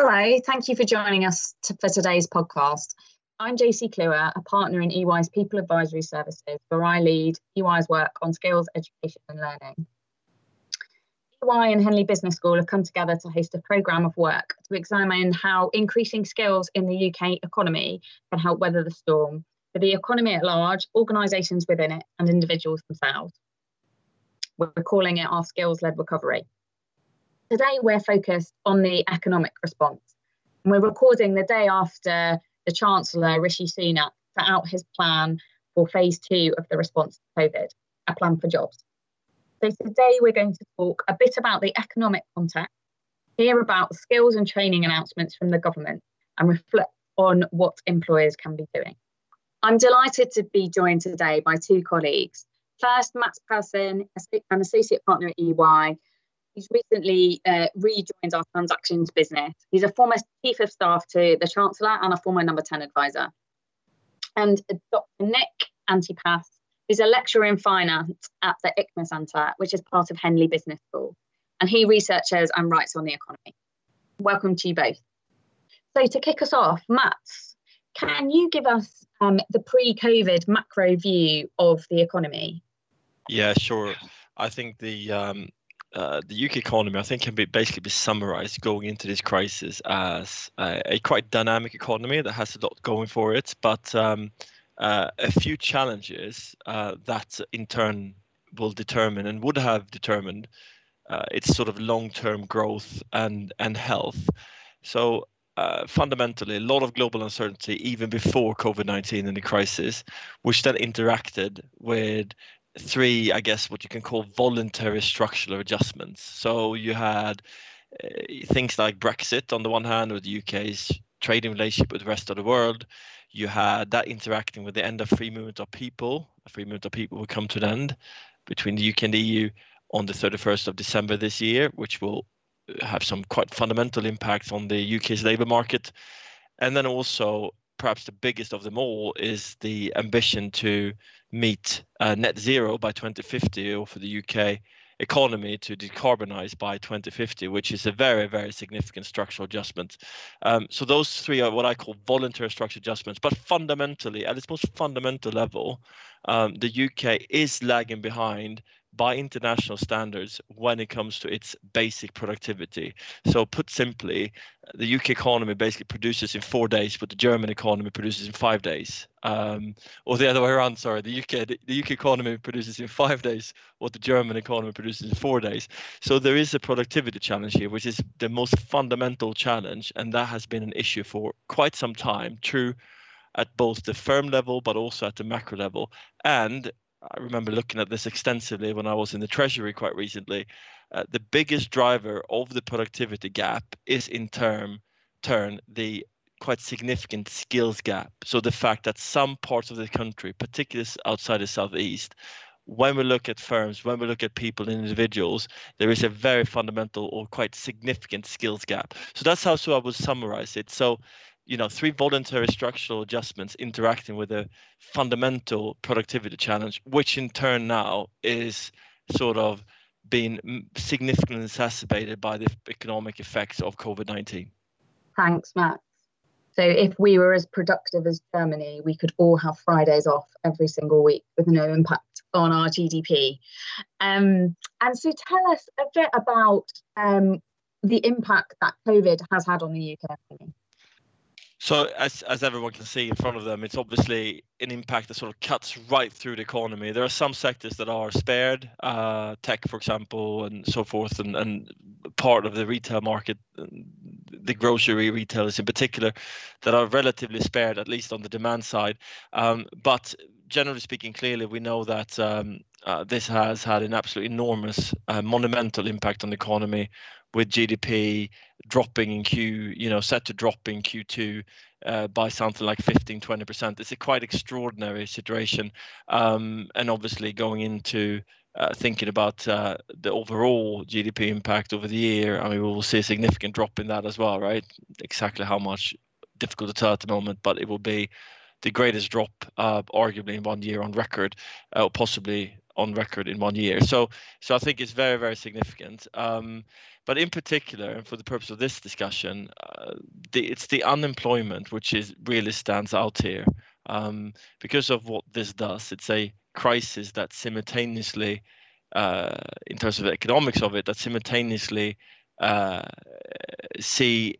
Hello, thank you for joining us to, for today's podcast. I'm Josie Cluer, a partner in EY's People Advisory Services, where I lead EY's work on skills, education, and learning. EY and Henley Business School have come together to host a programme of work to examine how increasing skills in the UK economy can help weather the storm for the economy at large, organisations within it, and individuals themselves. We're calling it our skills led recovery. Today, we're focused on the economic response. And we're recording the day after the Chancellor, Rishi Sunak, set out his plan for phase two of the response to COVID, a plan for jobs. So, today, we're going to talk a bit about the economic context, hear about skills and training announcements from the government, and reflect on what employers can be doing. I'm delighted to be joined today by two colleagues. First, Matt Persson, an associate partner at EY, He's recently uh, rejoined our transactions business. He's a former chief of staff to the Chancellor and a former number 10 advisor. And Dr. Nick Antipas is a lecturer in finance at the ICMA Centre, which is part of Henley Business School. And he researches and writes on the economy. Welcome to you both. So, to kick us off, Matt, can you give us um, the pre COVID macro view of the economy? Yeah, sure. I think the um, uh, the UK economy, I think, can be basically be summarized going into this crisis as a, quite dynamic economy that has a lot going for it, but um, uh, a few challenges uh, that in turn will determine and would have determined uh, its sort of long-term growth and and health. So uh, fundamentally, a lot of global uncertainty even before COVID-19 and the crisis, which then interacted with three, I guess, what you can call voluntary structural adjustments. So you had uh, things like Brexit on the one hand, with the UK's trading relationship with the rest of the world. You had that interacting with the end of free movement of people. Free movement of people will come to an end between the UK and the EU on the 31st of December this year, which will have some quite fundamental impacts on the UK's labour market. And then also perhaps the biggest of them all is the ambition to meet uh, net zero by 2050 or for the UK economy to decarbonize by 2050, which is a very, very significant structural adjustment. Um, so those three are what I call voluntary structural adjustments. But fundamentally, at its most fundamental level, um, the UK is lagging behind by international standards when it comes to its basic productivity. So, put simply, the UK economy basically produces in four days, but the German economy produces in five days. Um, or the other way around, sorry, the UK the, the, UK economy produces in five days what the German economy produces in four days. So there is a productivity challenge here, which is the most fundamental challenge, and that has been an issue for quite some time. True at both the firm level but also at the macro level. And I remember looking at this extensively when I was in the Treasury quite recently. Uh, the biggest driver of the productivity gap is in term turn the quite significant skills gap. So the fact that some parts of the country, particularly outside the southeast, when we look at firms, when we look at people and individuals, there is a very fundamental or quite significant skills gap. So that's how so I would summarize it. So you know three voluntary structural adjustments interacting with a fundamental productivity challenge which in turn now is sort of being significantly exacerbated by the economic effects of covid-19 thanks matt. So if we were as productive as germany we could all have fridays off every single week with no impact on our gdp um, and so tell us a bit about um, the impact that covid has had on the uk economy so as as everyone can see in front of them, it's obviously an impact that sort of cuts right through the economy. There are some sectors that are spared, uh, tech, for example, and so forth, and, and part of the retail market, the grocery retailers in particular, that are relatively spared, at least on the demand side. Um, but generally speaking, clearly we know that um, uh, this has had an absolutely enormous, uh, monumental impact on the economy with GDP dropping in Q, you know, set to drop in Q2 uh, by something like 15, 20%. It's a quite extraordinary situation. Um, and obviously going into uh, thinking about uh, the overall GDP impact over the year, I mean, we will see a significant drop in that as well, right? Exactly how much, difficult to tell at the moment, but it will be the greatest drop, uh, arguably in one year on record, uh, possibly on record in one year. So so I think it's very very significant. Um, but in particular, and for the purpose of this discussion, uh, the, it's the unemployment which is really stands out here um, because of what this does. It's a crisis that simultaneously, uh, in terms of the economics of it, that simultaneously uh, see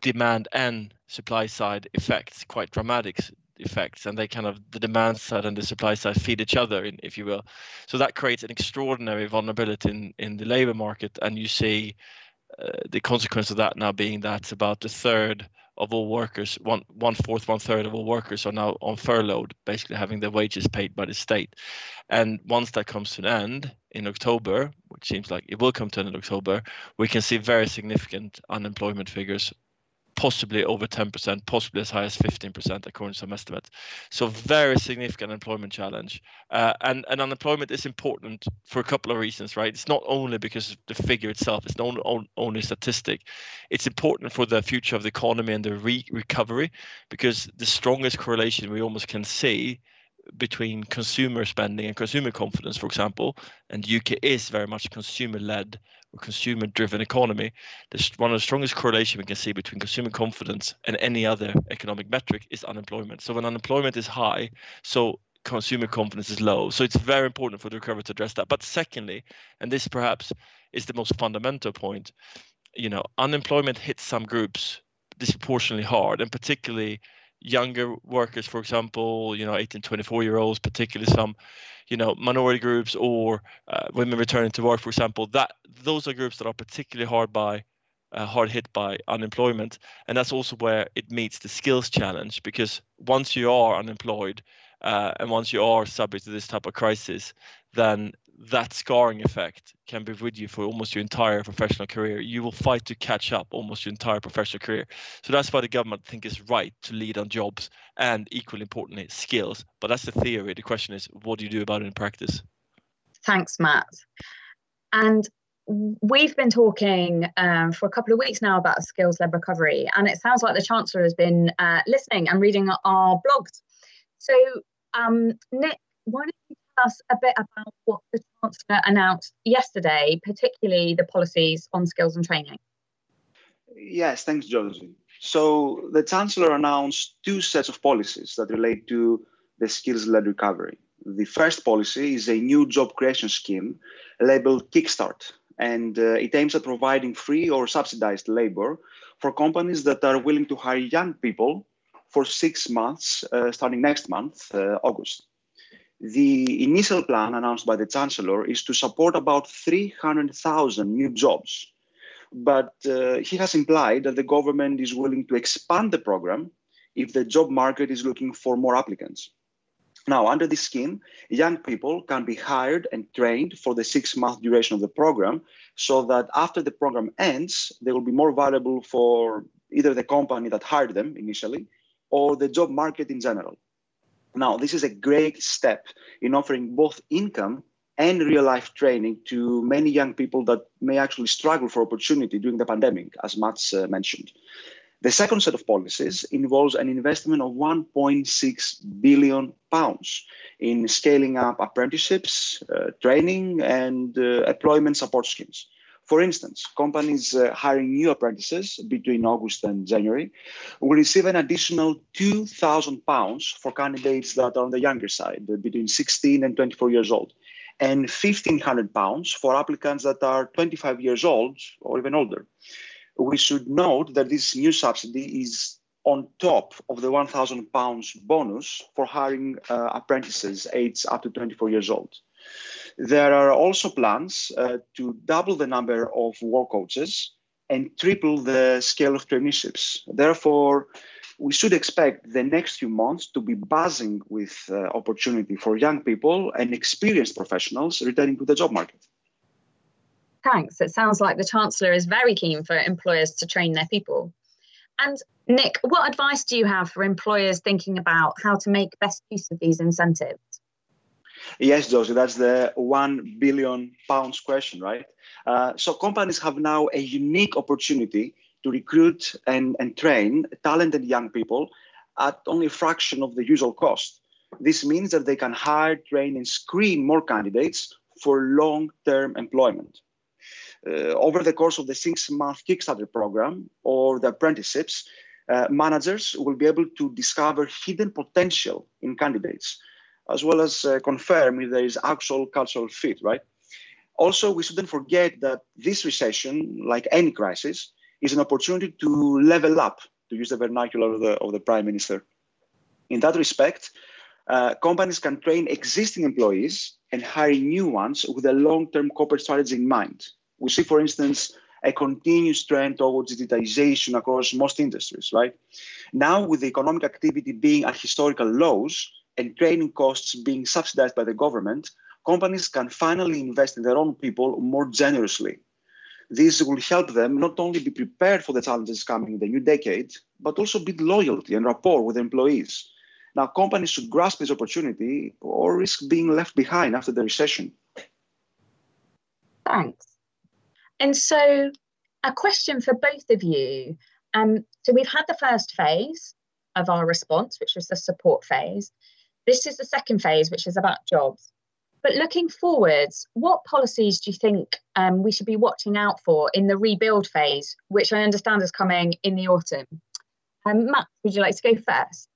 demand and supply side effects, quite dramatic effects, and they kind of the demand side and the supply side feed each other, in, if you will. So that creates an extraordinary vulnerability in, in the labor market, and you see uh, the consequence of that now being that about a third of all workers, one one fourth, one third of all workers are now on furlough, basically having their wages paid by the state. And once that comes to an end in October, which seems like it will come to an end in October, we can see very significant unemployment figures possibly over 10%, possibly as high as 15%, according to some estimates. So very significant employment challenge. Uh, and, and unemployment is important for a couple of reasons, right? It's not only because the figure itself, it's not only statistic. It's important for the future of the economy and the re- recovery because the strongest correlation we almost can see between consumer spending and consumer confidence, for example, and UK is very much consumer-led or consumer-driven economy. One of the strongest correlation we can see between consumer confidence and any other economic metric is unemployment. So when unemployment is high, so consumer confidence is low. So it's very important for the recovery to address that. But secondly, and this perhaps is the most fundamental point, you know, unemployment hits some groups disproportionately hard, and particularly younger workers, for example, you know, 18, 24 year olds, particularly some, you know, minority groups or uh, women returning to work, for example, that those are groups that are particularly hard by uh, hard hit by unemployment, and that's also where it meets the skills challenge because once you are unemployed uh, and once you are subject to this type of crisis, then that scarring effect can be with you for almost your entire professional career. You will fight to catch up almost your entire professional career. So that's why the government think is right to lead on jobs and equally importantly skills. But that's the theory. The question is, what do you do about it in practice? Thanks, Matt. And we've been talking um, for a couple of weeks now about skills-led recovery, and it sounds like the Chancellor has been uh, listening and reading our blogs. So, um, Nick, why don't you tell us a bit about what the Chancellor announced yesterday, particularly the policies on skills and training? Yes, thanks, Josie. So the Chancellor announced two sets of policies that relate to the skills-led recovery. The first policy is a new job creation scheme labeled Kickstart, and uh, it aims at providing free or subsidized labor for companies that are willing to hire young people for six months, uh, starting next month, uh, August. The initial plan announced by the Chancellor is to support about 300,000 new jobs. But uh, he has implied that the government is willing to expand the program if the job market is looking for more applicants. Now, under this scheme, young people can be hired and trained for the six month duration of the program so that after the program ends, they will be more valuable for either the company that hired them initially or the job market in general. Now, this is a great step in offering both income and real life training to many young people that may actually struggle for opportunity during the pandemic, as Mats uh, mentioned. The second set of policies involves an investment of 1.6 billion pounds in scaling up apprenticeships, uh, training, and uh, employment support schemes. For instance, companies uh, hiring new apprentices between August and January will receive an additional £2,000 for candidates that are on the younger side, between 16 and 24 years old, and £1,500 for applicants that are 25 years old or even older. We should note that this new subsidy is on top of the £1,000 bonus for hiring uh, apprentices aged up to 24 years old. There are also plans uh, to double the number of work coaches and triple the scale of traineeships. Therefore, we should expect the next few months to be buzzing with uh, opportunity for young people and experienced professionals returning to the job market. Thanks. It sounds like the Chancellor is very keen for employers to train their people. And Nick, what advice do you have for employers thinking about how to make best use of these incentives? Yes, Josie, that's the one billion pounds question, right? Uh, so companies have now a unique opportunity to recruit and, and train talented young people at only a fraction of the usual cost. This means that they can hire, train, and screen more candidates for long term employment. Uh, over the course of the six month Kickstarter program or the apprenticeships, uh, managers will be able to discover hidden potential in candidates, as well as uh, confirm if there is actual cultural fit, right? Also, we shouldn't forget that this recession, like any crisis, is an opportunity to level up, to use the vernacular of the, of the prime minister. In that respect, uh, companies can train existing employees and hire new ones with a long-term corporate strategy in mind. We see, for instance, a continuous trend towards digitization across most industries, right? Now, with the economic activity being at historical lows and training costs being subsidized by the government, companies can finally invest in their own people more generously. This will help them not only be prepared for the challenges coming in the new decade, but also build loyalty and rapport with employees. Now, companies should grasp this opportunity or risk being left behind after the recession. Thanks. And so, a question for both of you. Um, so, we've had the first phase of our response, which was the support phase. This is the second phase, which is about jobs. But looking forwards, what policies do you think um, we should be watching out for in the rebuild phase, which I understand is coming in the autumn? Um, Matt, would you like to go first?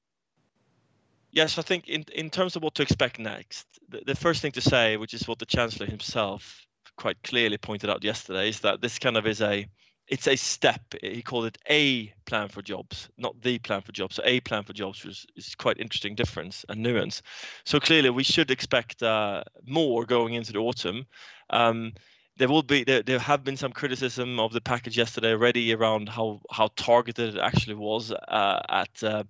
Yes, I think in, in terms of what to expect next, the, the first thing to say, which is what the Chancellor himself quite clearly pointed out yesterday, is that this kind of is a it's a step. He called it a plan for jobs, not the plan for jobs. So a plan for jobs was, is quite interesting difference and nuance. So clearly, we should expect uh, more going into the autumn. Um, there will be there, there have been some criticism of the package yesterday already around how how targeted it actually was uh, at, uh,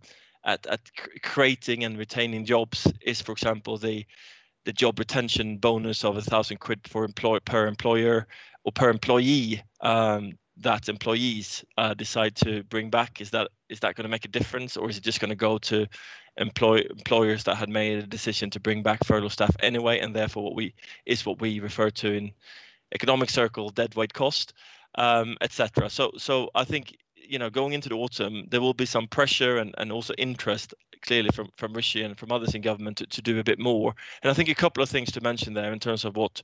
at at creating and retaining jobs. Is for example the the job retention bonus of a thousand quid for employ per employer or per employee um, that employees uh, decide to bring back is that is that going to make a difference or is it just going to go to employ employers that had made a decision to bring back furlough staff anyway and therefore what we is what we refer to in economic circle dead weight cost um, etc so so i think you know going into the autumn there will be some pressure and, and also interest clearly from from rishi and from others in government to, to do a bit more and i think a couple of things to mention there in terms of what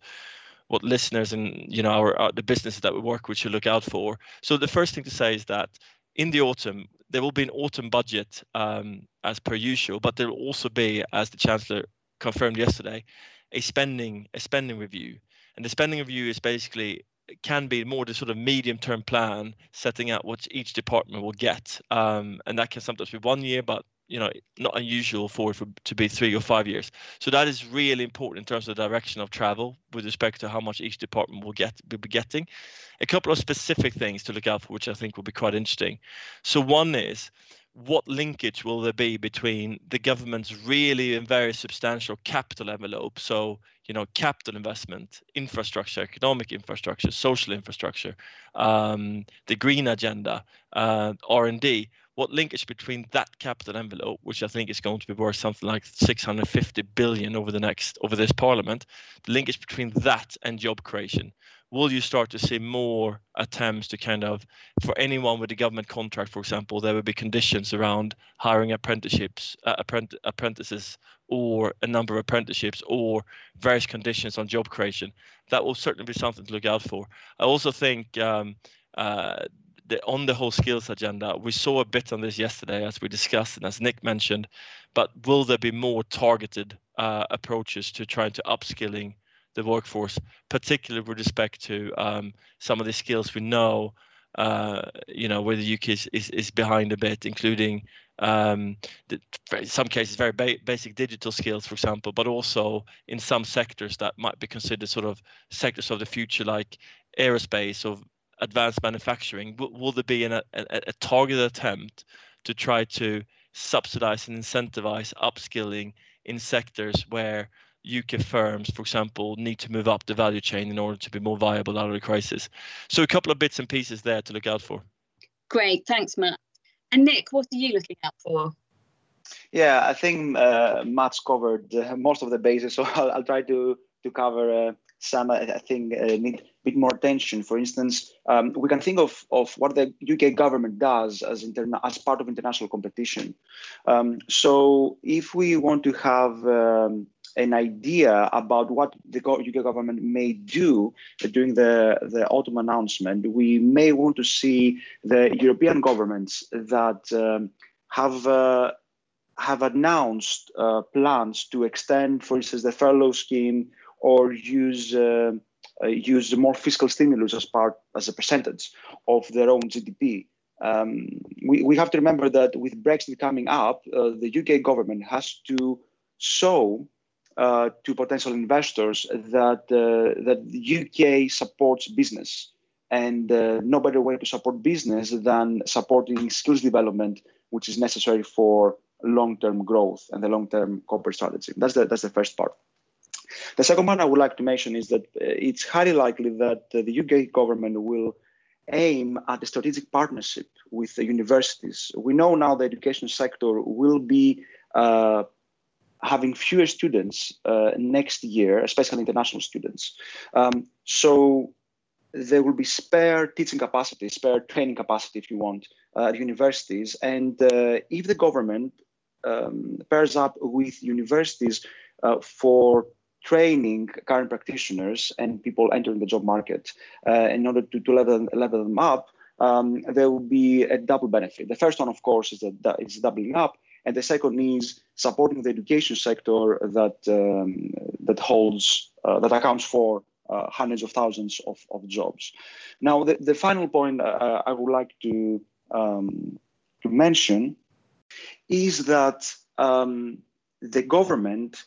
what listeners and you know our, our, the businesses that we work with should look out for. So the first thing to say is that in the autumn there will be an autumn budget um, as per usual, but there will also be, as the chancellor confirmed yesterday, a spending a spending review. And the spending review is basically can be more the sort of medium term plan setting out what each department will get. Um, and that can sometimes be one year but you know not unusual for it for, to be three or five years. So that is really important in terms of the direction of travel with respect to how much each department will get will be getting. A couple of specific things to look out for which i think will be quite interesting. So one is what linkage will there be between the government's really and very substantial capital envelope? So you know capital investment infrastructure economic infrastructure social infrastructure um, the green agenda uh, r&d what linkage between that capital envelope, which I think is going to be worth something like 650 billion over the next over this parliament, the linkage between that and job creation. Will you start to see more attempts to kind of, for anyone with a government contract, for example, there will be conditions around hiring apprenticeships, uh, apprent- apprentices, or a number of apprenticeships, or various conditions on job creation. That will certainly be something to look out for. I also think um, uh, the, on the whole skills agenda, we saw a bit on this yesterday as we discussed and as Nick mentioned, but will there be more targeted uh, approaches to trying to upskilling the workforce, particularly with respect to um, some of the skills we know, uh, you know, where the UK is, is, is behind a bit, including um, the, in some cases very ba- basic digital skills, for example, but also in some sectors that might be considered sort of sectors of the future, like aerospace or advanced manufacturing, will, will there be an, a, a targeted attempt to try to subsidize and incentivize upskilling in sectors where UK firms, for example, need to move up the value chain in order to be more viable out of the crisis. So a couple of bits and pieces there to look out for. Great, thanks, Matt. And Nick, what are you looking out for? Yeah, I think uh, Matt's covered uh, most of the bases, so I'll, I'll, try to to cover uh, some. I think uh, need bit more attention. For instance, um, we can think of, of what the UK government does as, interna- as part of international competition. Um, so if we want to have um, an idea about what the UK government may do during the, the autumn announcement, we may want to see the European governments that um, have uh, have announced uh, plans to extend, for instance, the furlough scheme or use uh, uh, use more fiscal stimulus as part as a percentage of their own GDP. Um, we, we have to remember that with Brexit coming up, uh, the UK government has to show uh, to potential investors that uh, that the UK supports business, and uh, no better way to support business than supporting skills development, which is necessary for long-term growth and the long-term corporate strategy. That's the that's the first part. The second part I would like to mention is that uh, it's highly likely that uh, the UK government will aim at a strategic partnership with the universities. We know now the education sector will be uh, having fewer students uh, next year, especially international students. Um, so there will be spare teaching capacity, spare training capacity, if you want, uh, at universities. And uh, if the government um, pairs up with universities for training current practitioners and people entering the job market uh, in order to, to level, level them up, um, there will be a double benefit. The first one, of course, is that it's doubling up, and the second is supporting the education sector that um, that holds uh, that accounts for uh, hundreds of thousands of, of jobs. Now, the, the final point uh, I would like to um, to mention is that um, the government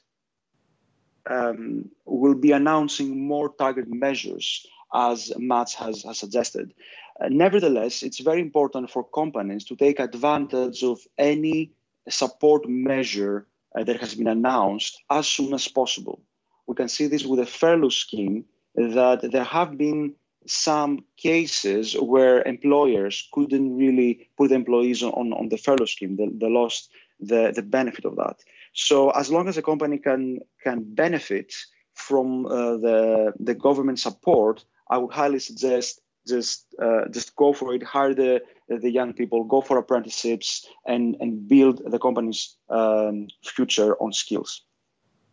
um, will be announcing more targeted measures, as Mats has, has suggested. Uh, nevertheless, it's very important for companies to take advantage of any support measure uh, that has been announced as soon as possible. We can see this with the furlough scheme that there have been some cases where employers couldn't really put employees on, on the furlough scheme. They, they lost the, the benefit of that. So as long as a company can can benefit from uh, the the government support, I would highly suggest just uh, just go for it. Hire the the young people, go for apprenticeships, and and build the company's um, future on skills.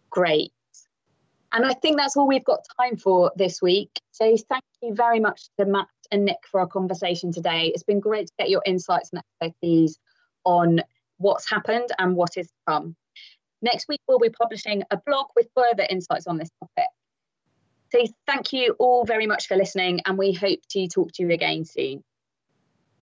Great. And I think that's all we've got time for this week. So thank you very much to Matt and Nick for our conversation today. It's been great to get your insights and expertise on what's happened and what is to come. Next week, we'll be publishing a blog with further insights on this topic. So thank you all very much for listening, and we hope to talk to you again soon.